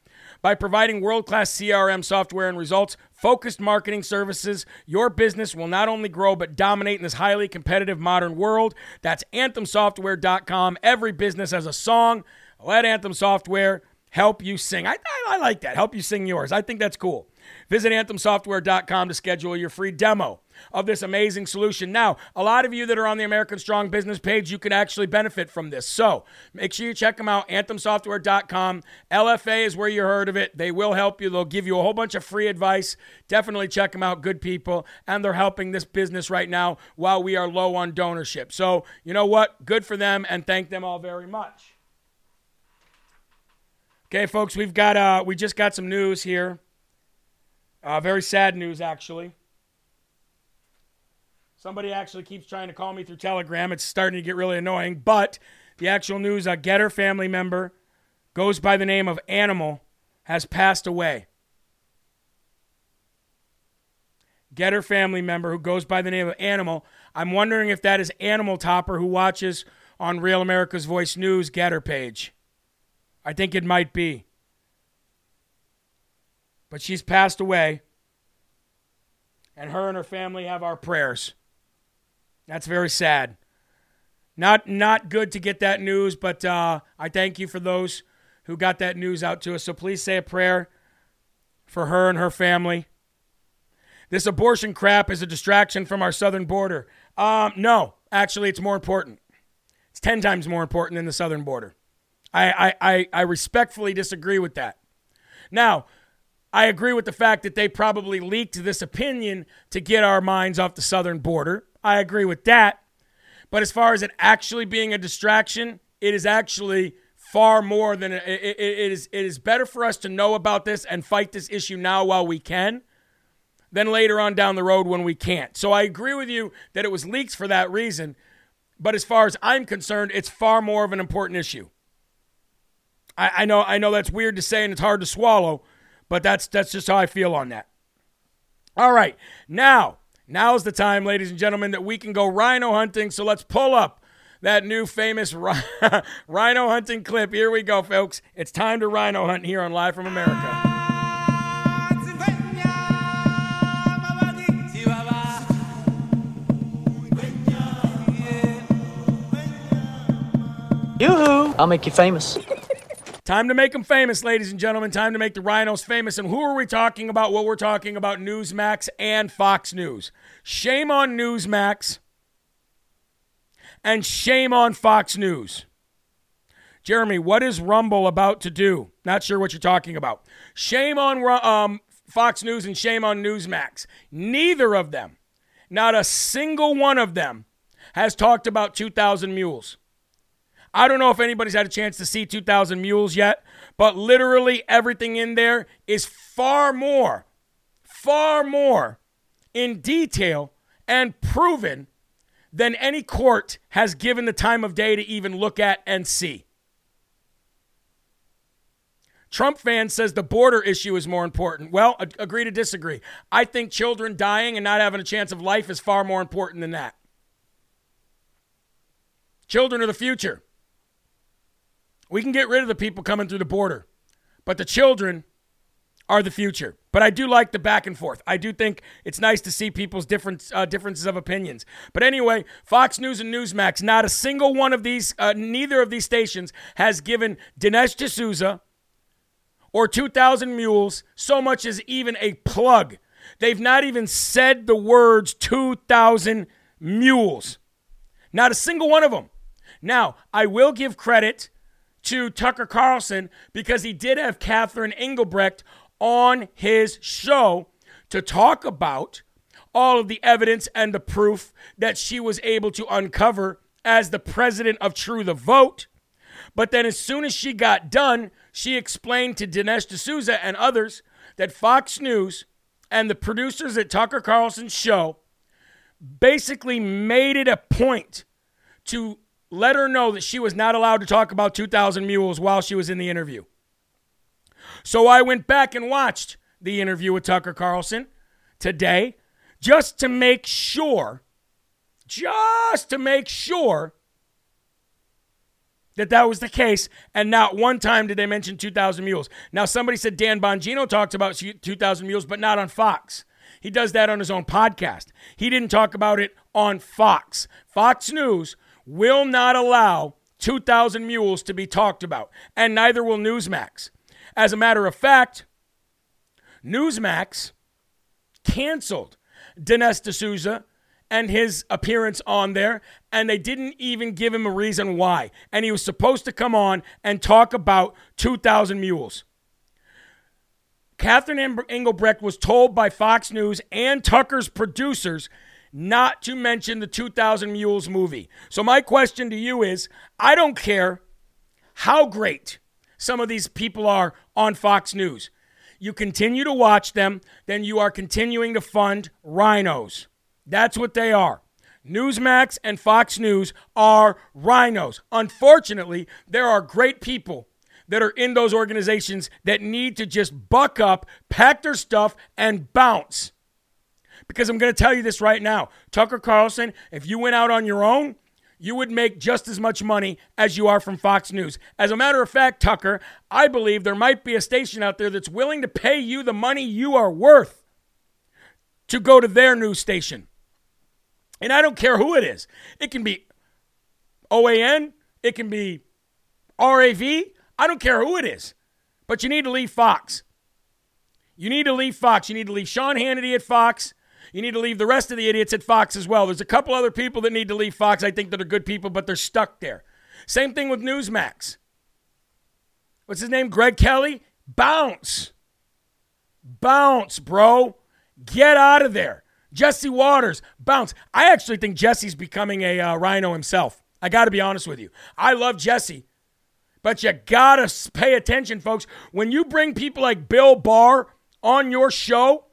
By providing world class CRM software and results, focused marketing services, your business will not only grow but dominate in this highly competitive modern world. That's anthemsoftware.com. Every business has a song. Let Anthem Software help you sing. I, I, I like that. Help you sing yours. I think that's cool. Visit anthemsoftware.com to schedule your free demo of this amazing solution. Now, a lot of you that are on the American Strong Business page, you can actually benefit from this. So make sure you check them out, anthemsoftware.com. LFA is where you heard of it. They will help you, they'll give you a whole bunch of free advice. Definitely check them out. Good people. And they're helping this business right now while we are low on donorship. So, you know what? Good for them, and thank them all very much. Okay, folks, we've got uh, we just got some news here. Uh, very sad news, actually. Somebody actually keeps trying to call me through Telegram. It's starting to get really annoying. But the actual news a GETTR family member goes by the name of Animal has passed away. GETTR family member who goes by the name of Animal. I'm wondering if that is Animal Topper who watches on Real America's Voice News GETTR page. I think it might be. But she's passed away. And her and her family have our prayers. That's very sad. Not not good to get that news, but uh, I thank you for those who got that news out to us. So please say a prayer for her and her family. This abortion crap is a distraction from our southern border. Um, no, actually, it's more important. It's 10 times more important than the southern border. I, I, I respectfully disagree with that. Now, I agree with the fact that they probably leaked this opinion to get our minds off the southern border. I agree with that. But as far as it actually being a distraction, it is actually far more than it, it, it is. It is better for us to know about this and fight this issue now while we can than later on down the road when we can't. So I agree with you that it was leaked for that reason. But as far as I'm concerned, it's far more of an important issue. I, I know I know that's weird to say and it's hard to swallow, but that's that's just how I feel on that. All right. Now, now is the time, ladies and gentlemen, that we can go RINO hunting. So let's pull up that new famous RINO hunting clip. Here we go, folks. It's time to RINO hunt here on Live from America. Yoo-hoo! I'll make you famous. Time to make them famous, ladies and gentlemen. Time to make the RINOs famous. And who are we talking about? Well, we're talking about Newsmax and Fox News. Shame on Newsmax and shame on Fox News. Jeremy, what is Rumble about to do? Not sure what you're talking about. Shame on um, Fox News and shame on Newsmax. Neither of them, not a single one of them, has talked about 2,000 Mules. I don't know if anybody's had a chance to see 2000 Mules yet, but literally everything in there is far more, far more in detail and proven than any court has given the time of day to even look at and see. Trump fan says the border issue is more important. Well, agree to disagree. I think children dying and not having a chance of life is far more important than that. Children are the future. We can get rid of the people coming through the border, but the children are the future. But I do like the back and forth. I do think it's nice to see people's different uh, differences of opinions. But anyway, Fox News and Newsmax, not a single one of these, uh, neither of these stations has given Dinesh D'Souza or 2,000 Mules so much as even a plug. They've not even said the words 2,000 Mules. Not a single one of them. Now, I will give credit to Tucker Carlson because he did have Catherine Engelbrecht on his show to talk about all of the evidence and the proof that she was able to uncover as the president of True the Vote. But then, as soon as she got done, she explained to Dinesh D'Souza and others that Fox News and the producers at Tucker Carlson's show basically made it a point to let her know that she was not allowed to talk about 2,000 Mules while she was in the interview. So I went back and watched the interview with Tucker Carlson today just to make sure, just to make sure that that was the case. And not one time did they mention 2,000 Mules. Now, somebody said Dan Bongino talked about 2,000 Mules, but not on Fox. He does that on his own podcast. He didn't talk about it on Fox. Fox News will not allow 2,000 mules to be talked about, and neither will Newsmax. As a matter of fact, Newsmax canceled Dinesh D'Souza and his appearance on there, and they didn't even give him a reason why. And he was supposed to come on and talk about 2,000 mules. Catherine Engelbrecht was told by Fox News and Tucker's producers not to mention the 2000 Mules movie. So, my question to you is I don't care how great some of these people are on Fox News. You continue to watch them, then you are continuing to fund RINOs. That's what they are. Newsmax and Fox News are RINOs. Unfortunately, there are great people that are in those organizations that need to just buck up, pack their stuff, and bounce. Because I'm going to tell you this right now Tucker Carlson, if you went out on your own, you would make just as much money as you are from Fox News. As a matter of fact, Tucker, I believe there might be a station out there that's willing to pay you the money you are worth to go to their news station. And I don't care who it is. It can be OAN, it can be RAV. I don't care who it is. But you need to leave Fox. You need to leave Fox. You need to leave Sean Hannity at Fox. You need to leave the rest of the idiots at Fox as well. There's a couple other people that need to leave Fox, I think, that are good people, but they're stuck there. Same thing with Newsmax. What's his name? Greg Kelly? Bounce. Bounce, bro. Get out of there. Jesse Watters, bounce. I actually think Jesse's becoming a uh, RINO himself. I got to be honest with you. I love Jesse, but you got to pay attention, folks. When you bring people like Bill Barr on your show,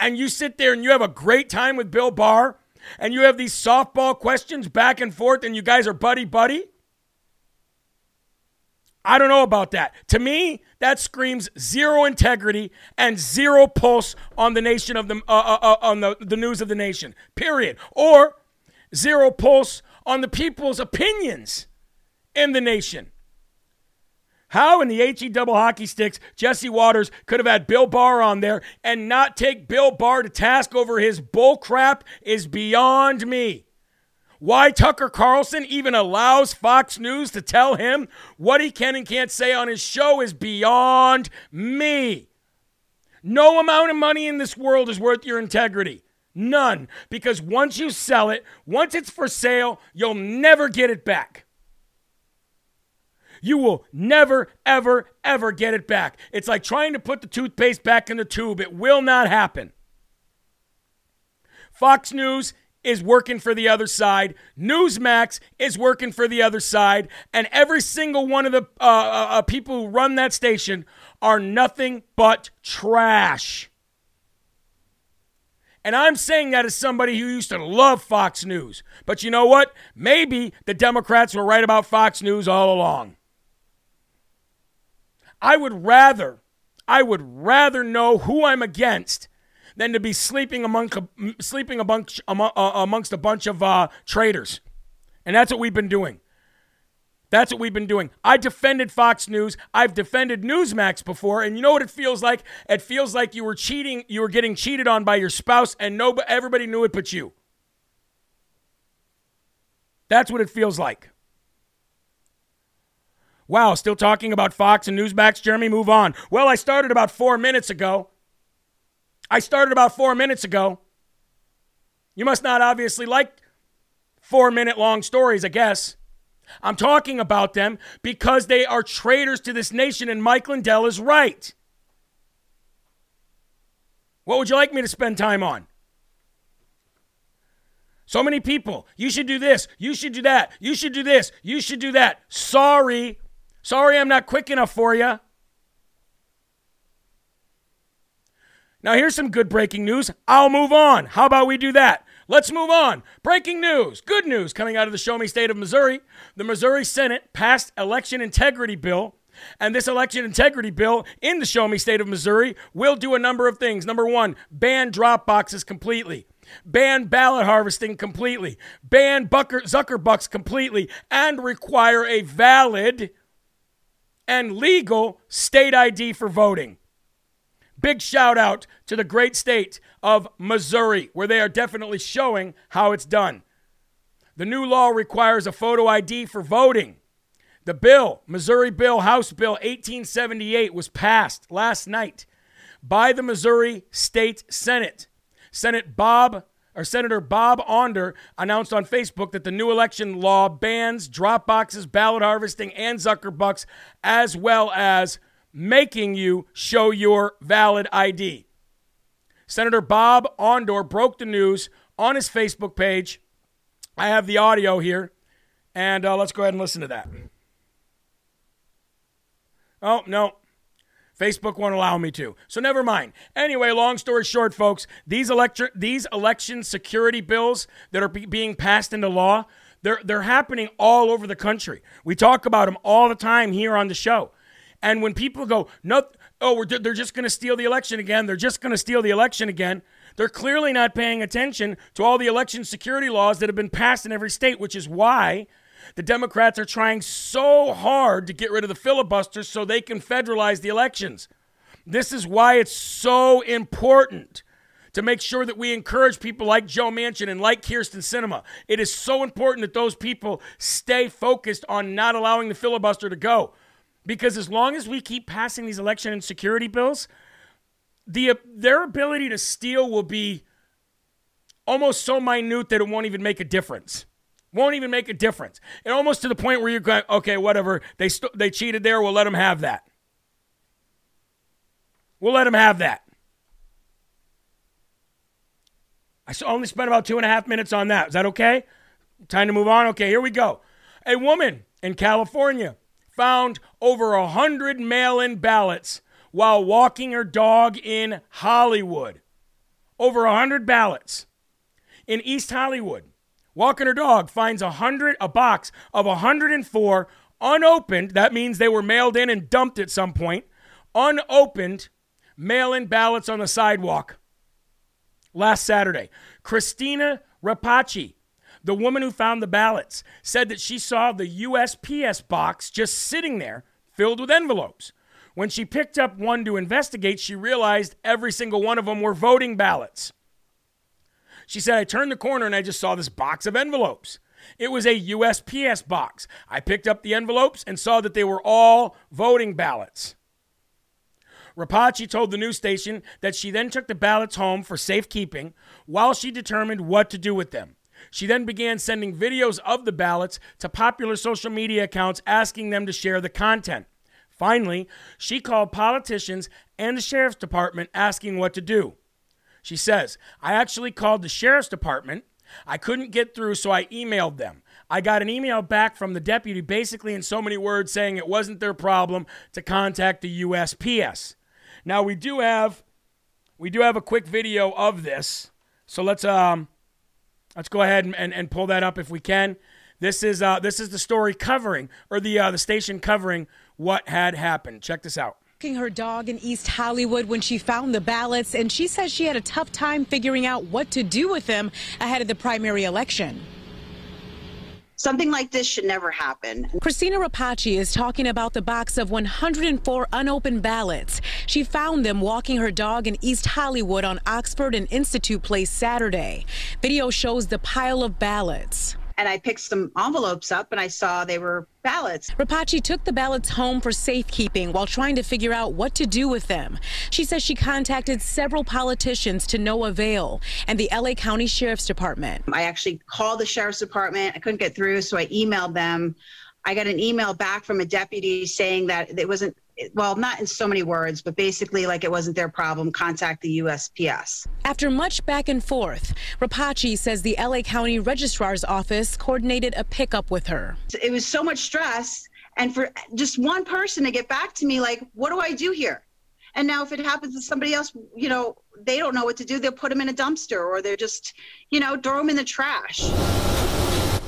and you sit there and you have a great time with Bill Barr and you have these softball questions back and forth and you guys are buddy buddy. I don't know about that. To me, that screams zero integrity and zero pulse on the nation of the uh, uh, uh, on the, the news of the nation. Period. Or zero pulse on the people's opinions in the nation. How in the HE double hockey sticks Jesse Watters could have had Bill Barr on there and not take Bill Barr to task over his bull crap is beyond me. Why Tucker Carlson even allows Fox News to tell him what he can and can't say on his show is beyond me. No amount of money in this world is worth your integrity. None. Because once you sell it, once it's for sale, you'll never get it back. You will never, ever, ever get it back. It's like trying to put the toothpaste back in the tube. It will not happen. Fox News is working for the other side. Newsmax is working for the other side. And every single one of the uh, uh, uh, people who run that station are nothing but trash. And I'm saying that as somebody who used to love Fox News. But you know what? Maybe the Democrats were right about Fox News all along. I would rather, I would rather know who I'm against than to be sleeping among sleeping amongst uh, amongst a bunch of uh, traitors, and that's what we've been doing. That's what we've been doing. I defended Fox News. I've defended Newsmax before, and you know what it feels like? It feels like you were cheating. You were getting cheated on by your spouse, and nobody, everybody knew it but you. That's what it feels like. Wow, still talking about Fox and Newsmax, Jeremy? Move on. Well, I started about four minutes ago. I started about four minutes ago. You must not obviously like four minute long stories, I guess. I'm talking about them because they are traitors to this nation, and Mike Lindell is right. What would you like me to spend time on? So many people. You should do this. You should do that. You should do this. You should do that. Sorry. Sorry, I'm not quick enough for you. Now, here's some good breaking news. I'll move on. How about we do that? Let's move on. Breaking news. Good news coming out of the Show Me State of Missouri. The Missouri Senate passed election integrity bill. And this election integrity bill in the Show Me State of Missouri will do a number of things. Number one, ban drop boxes completely ban ballot harvesting completely, ban Zuckerbucks completely, and require a valid and legal state ID for voting. Big shout out to the great state of Missouri, where they are definitely showing how it's done. The new law requires a photo ID for voting. The bill, Missouri Bill, House Bill 1878, was passed last night by the Missouri State Senate. Senate Bob or Senator Bob Onder announced on Facebook that the new election law bans drop boxes, ballot harvesting, and Zuckerbucks, as well as making you show your valid ID. Senator Bob Onder broke the news on his Facebook page. I have the audio here, and uh, let's go ahead and listen to that. Oh, no. Facebook won't allow me to. So never mind. Anyway, long story short, folks, these electri- these election security bills that are be- being passed into law, they're they're happening all over the country. We talk about them all the time here on the show. And when people go, no, oh, they're just going to steal the election again, they're just going to steal the election again, they're clearly not paying attention to all the election security laws that have been passed in every state, which is why the Democrats are trying so hard to get rid of the filibuster so they can federalize the elections. This is why it's so important to make sure that we encourage people like Joe Manchin and like Kyrsten Sinema. It is so important that those people stay focused on not allowing the filibuster to go. Because as long as we keep passing these election and security bills, the their ability to steal will be almost so minute that it won't even make a difference. Won't even make a difference. And almost to the point where you're going, okay, whatever. They st- they cheated there. We'll let them have that. We'll let them have that. I only spent about two and a half minutes on that. Is that okay? Time to move on? Okay, here we go. A woman in California found over a hundred mail-in ballots while walking her dog in Hollywood. Over a hundred ballots in East Hollywood. Walking her dog finds a hundred a box of 104 unopened. That means they were mailed in and dumped at some point. Unopened mail-in ballots on the sidewalk last Saturday. Christina Rapace the woman who found the ballots said that she saw the USPS box just sitting there filled with envelopes. When she picked up one to investigate, she realized every single one of them were voting ballots. She said, I turned the corner and I just saw this box of envelopes. It was a USPS box. I picked up the envelopes and saw that they were all voting ballots. Rapace told the news station that she then took the ballots home for safekeeping while she determined what to do with them. She then began sending videos of the ballots to popular social media accounts asking them to share the content. Finally, she called politicians and the sheriff's department asking what to do. She says, I actually called the sheriff's department. I couldn't get through, so I emailed them. I got an email back from the deputy, basically in so many words, saying it wasn't their problem to contact the USPS. Now we do have we do have a quick video of this, so let's um let's go ahead and, and, and pull that up if we can. This is uh this is the story covering or the uh, the station covering what had happened. Check this out her dog in East Hollywood when she found the ballots, and she says she had a tough time figuring out what to do with them ahead of the primary election. Something like this should never happen. Christina Rapace is talking about the box of 104 unopened ballots. She found them walking her dog in East Hollywood on Oxford and Institute Place Saturday. Video shows the pile of ballots and I picked some envelopes up and I saw they were ballots. Rapace took the ballots home for safekeeping while trying to figure out what to do with them. She says she contacted several politicians to no avail and the LA County Sheriff's Department. I actually called the Sheriff's Department. I couldn't get through, so I emailed them. I got an email back from a deputy saying that it wasn't well, not in so many words, but basically like it wasn't their problem. Contact the USPS. After much back and forth, Rapace says the LA County Registrar's Office coordinated a pickup with her. It was so much stress. And for just one person to get back to me, like, what do I do here? And now, if it happens to somebody else, you know, they don't know what to do. They'll put them in a dumpster or they're just, you know, throw them in the trash.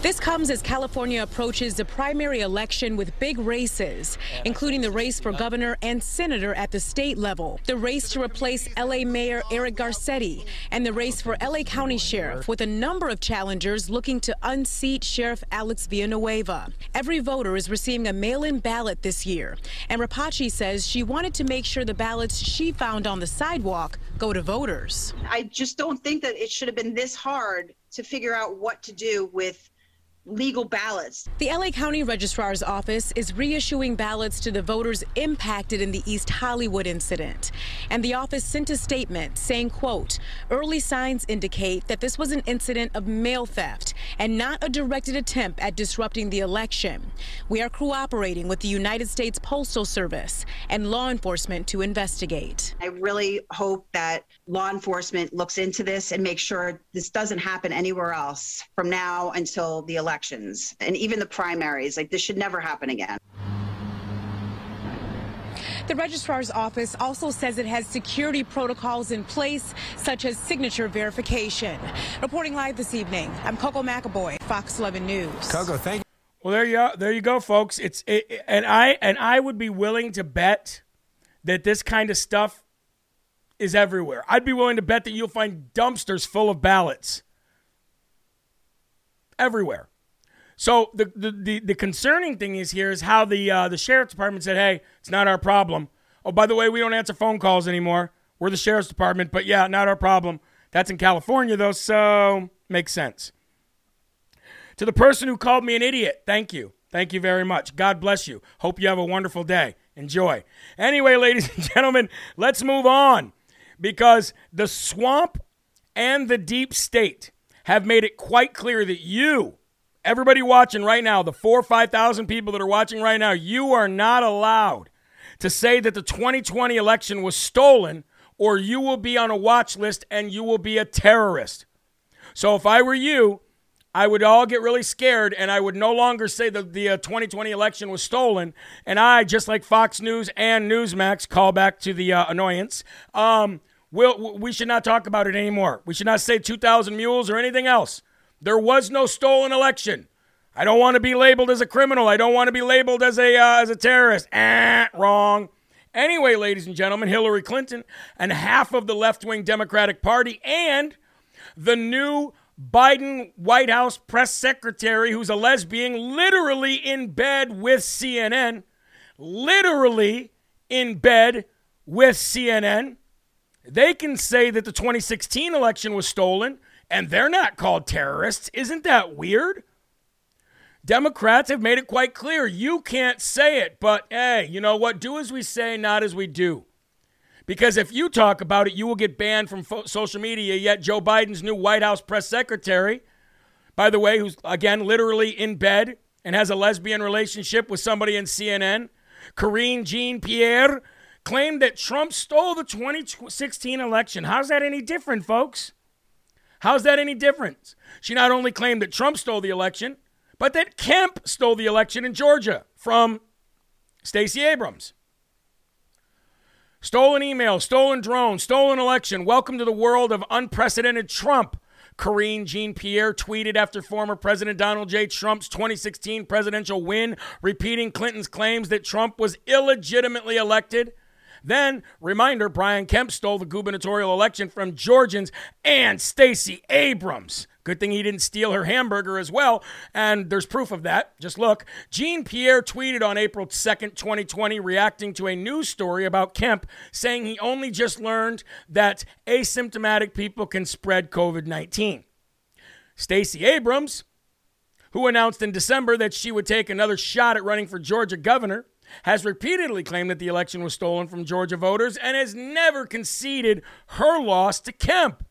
This comes as California approaches the primary election with big races, including the race for governor and senator at the state level, the race to replace LA Mayor Eric Garcetti, and the race for LA County Sheriff, with a number of challengers looking to unseat Sheriff Alex Villanueva. Every voter is receiving a mail in ballot this year, and Rapace says she wanted to make sure the ballots she found on the sidewalk go to voters. I just don't think that it should have been this hard to figure out what to do with legal ballots. The LA County Registrar's Office is reissuing ballots to the voters impacted in the East Hollywood incident. And the office sent a statement saying, quote, early signs indicate that this was an incident of mail theft and not a directed attempt at disrupting the election. We are cooperating with the United States Postal Service and law enforcement to investigate. I really hope that law enforcement looks into this and makes sure this doesn't happen anywhere else from now until the election elections and even the primaries. Like this should never happen again. The registrar's office also says it has security protocols in place, such as signature verification. Reporting live this evening, I'm Coco McAvoy, Fox 11 News. Coco, thank you. Well, there you go. There you go, folks. It's it, and I and I would be willing to bet that this kind of stuff is everywhere. I'd be willing to bet that you'll find dumpsters full of ballots everywhere. So the, the, the, the, concerning thing is here is how the uh, the sheriff's department said, "Hey, it's not our problem." Oh, by the way, we don't answer phone calls anymore. We're the sheriff's department, but yeah, not our problem. That's in California though, so makes sense. To the person who called me an idiot, thank you. Thank you very much. God bless you. Hope you have a wonderful day. Enjoy. Anyway, ladies and gentlemen, let's move on because the swamp and the deep state have made it quite clear that you everybody watching right now, the four or 5,000 people that are watching right now, you are not allowed to say that the 2020 election was stolen or you will be on a watch list and you will be a terrorist. So if I were you, I would all get really scared and I would no longer say that the uh, 2020 election was stolen. And I, just like Fox News and Newsmax, call back to the uh, annoyance. Um, we'll, we should not talk about it anymore. We should not say 2,000 mules or anything else. There was no stolen election. I don't want to be labeled as a criminal. I don't want to be labeled as a uh, as a terrorist. Eh, wrong. Anyway, ladies and gentlemen, Hillary Clinton and half of the left-wing Democratic Party and the new Biden White House press secretary who's a lesbian literally in bed with CNN, literally in bed with CNN. They can say that the 2016 election was stolen and they're not called terrorists. Isn't that weird? Democrats have made it quite clear you can't say it, but hey, you know what? Do as we say, not as we do. Because if you talk about it, you will get banned from fo- social media. Yet Joe Biden's new White House press secretary, by the way, who's again literally in bed and has a lesbian relationship with somebody in CNN, Karine Jean Pierre, claimed that Trump stole the 2016 election. How's that any different, folks? How's that any different? She not only claimed that Trump stole the election, but that Kemp stole the election in Georgia from Stacey Abrams. Stolen email, stolen drone, stolen election. Welcome to the world of unprecedented Trump. Karine Jean Pierre tweeted after former President Donald J. Trump's 2016 presidential win, repeating Clinton's claims that Trump was illegitimately elected. Then, reminder Brian Kemp stole the gubernatorial election from Georgians and Stacey Abrams. Good thing he didn't steal her hamburger as well. And there's proof of that. Just look. Jean Pierre tweeted on April 2nd, 2020, reacting to a news story about Kemp, saying he only just learned that asymptomatic people can spread COVID 19. Stacey Abrams, who announced in December that she would take another shot at running for Georgia governor, has repeatedly claimed that the election was stolen from Georgia voters and has never conceded her loss to Kemp.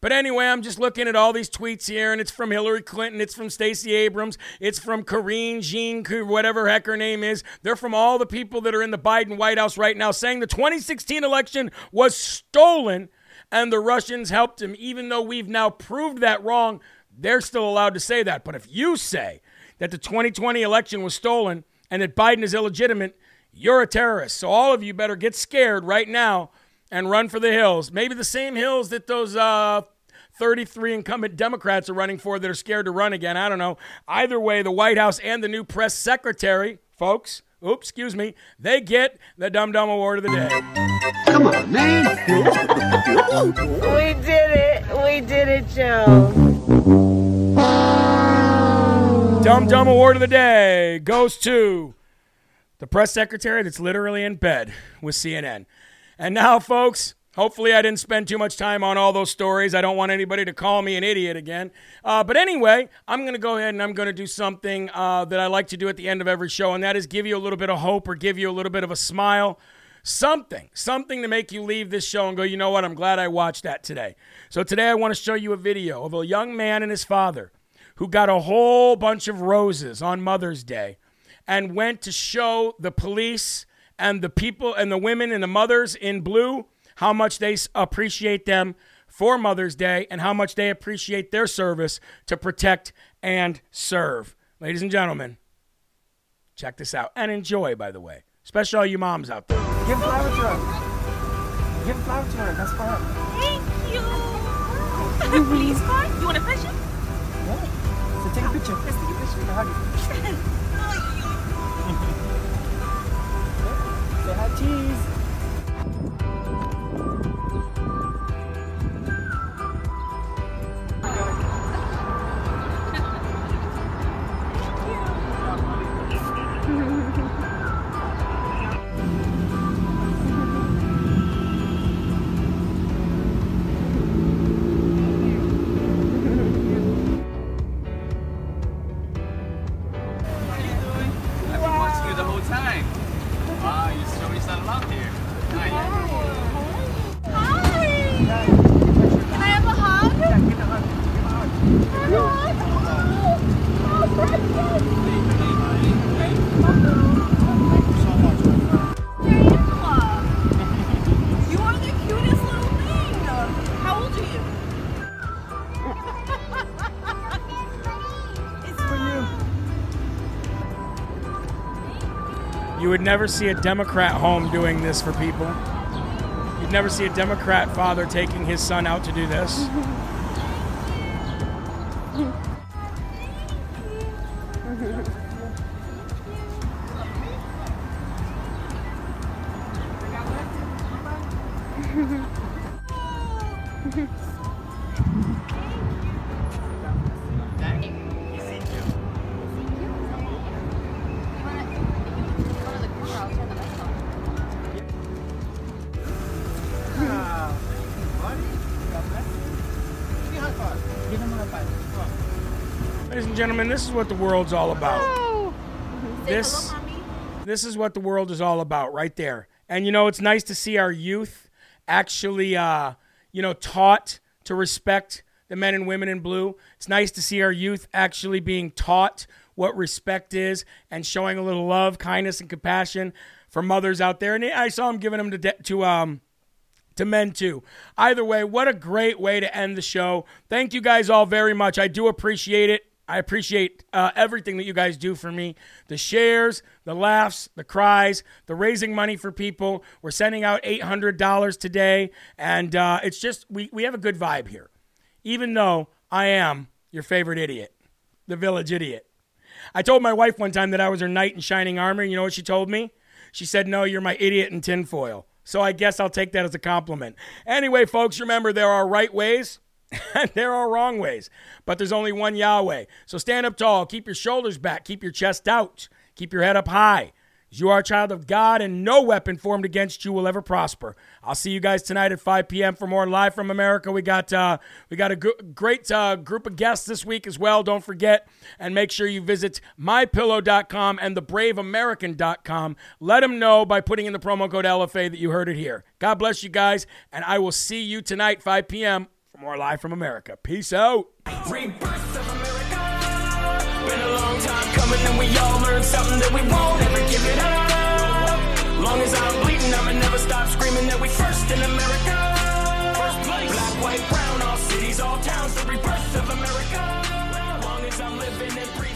But anyway, I'm just looking at all these tweets here, and it's from Hillary Clinton, it's from Stacey Abrams, it's from Karine Jean, whatever heck her name is. They're from all the people that are in the Biden White House right now saying the 2016 election was stolen and the Russians helped him. Even though we've now proved that wrong, they're still allowed to say that. But if you say that the 2020 election was stolen and that Biden is illegitimate, you're a terrorist. So all of you better get scared right now and run for the hills. Maybe the same hills that those uh, 33 incumbent Democrats are running for that are scared to run again. I don't know. Either way, the White House and the new press secretary, folks, oops, excuse me, they get the Dum Dum Award of the day. Come on, man. we did it. We did it, Joe. Dum Dumb Award of the day goes to the press secretary that's literally in bed with CNN. And now, folks, Hopefully, I didn't spend too much time on all those stories. I don't want anybody to call me an idiot again. Uh, but anyway, I'm going to go ahead and I'm going to do something uh, that I like to do at the end of every show, and that is give you a little bit of hope or give you a little bit of a smile. Something, something to make you leave this show and go, you know what, I'm glad I watched that today. So today I want to show you a video of a young man and his father who got a whole bunch of roses on Mother's Day and went to show the police and the people and the women and the mothers in blue how much they appreciate them for Mother's Day and how much they appreciate their service to protect and serve. Ladies and gentlemen, check this out and enjoy, by the way, especially all you moms out there. Give flower to her. Give flower to her. That's for her. Thank you. Police car? You want a picture? Yeah. Take a picture. Let's take a picture. Hug you. Say hi, cheese. Never see a Democrat home doing this for people. You'd never see a Democrat father taking his son out to do this. And gentlemen, this is what the world's all about. This- hello. This is what the world is all about, right there. And you know, it's nice to see our youth actually, uh, you know, taught to respect the men and women in blue. It's nice to see our youth actually being taught what respect is and showing a little love, kindness, and compassion for mothers out there. And I saw him giving them to de- to um to men too. Either way, what a great way to end the show. Thank you guys all very much. I do appreciate it. I appreciate uh, everything that you guys do for me the shares, the laughs, the cries, the raising money for people. We're sending out $800 today, and uh, it's just, we, we have a good vibe here, even though I am your favorite idiot, the village idiot. I told my wife one time that I was her knight in shining armor. You know what she told me? She said, No, you're my idiot in tinfoil. So I guess I'll take that as a compliment. Anyway, folks, remember there are right ways there are wrong ways, but there's only one Yahweh. So stand up tall, keep your shoulders back, keep your chest out, keep your head up high. You are a child of God, and no weapon formed against you will ever prosper. I'll see you guys tonight at 5 p.m. for more live from America. We got uh, we got a gr- great uh, group of guests this week as well. Don't forget, and make sure you visit mypillow.com and thebraveamerican.com. Let them know by putting in the promo code LFA that you heard it here. God bless you guys, and I will see you tonight 5 p.m for more Live from America. Peace out. Rebirth of America. Been a long time coming and we all learned something that we won't ever give it up. Long as I'm bleeding, I'ma never stop screaming that we first in America. First place. Black, white, brown, all cities, all towns, the rebirth of America. Long as I'm living and breathing.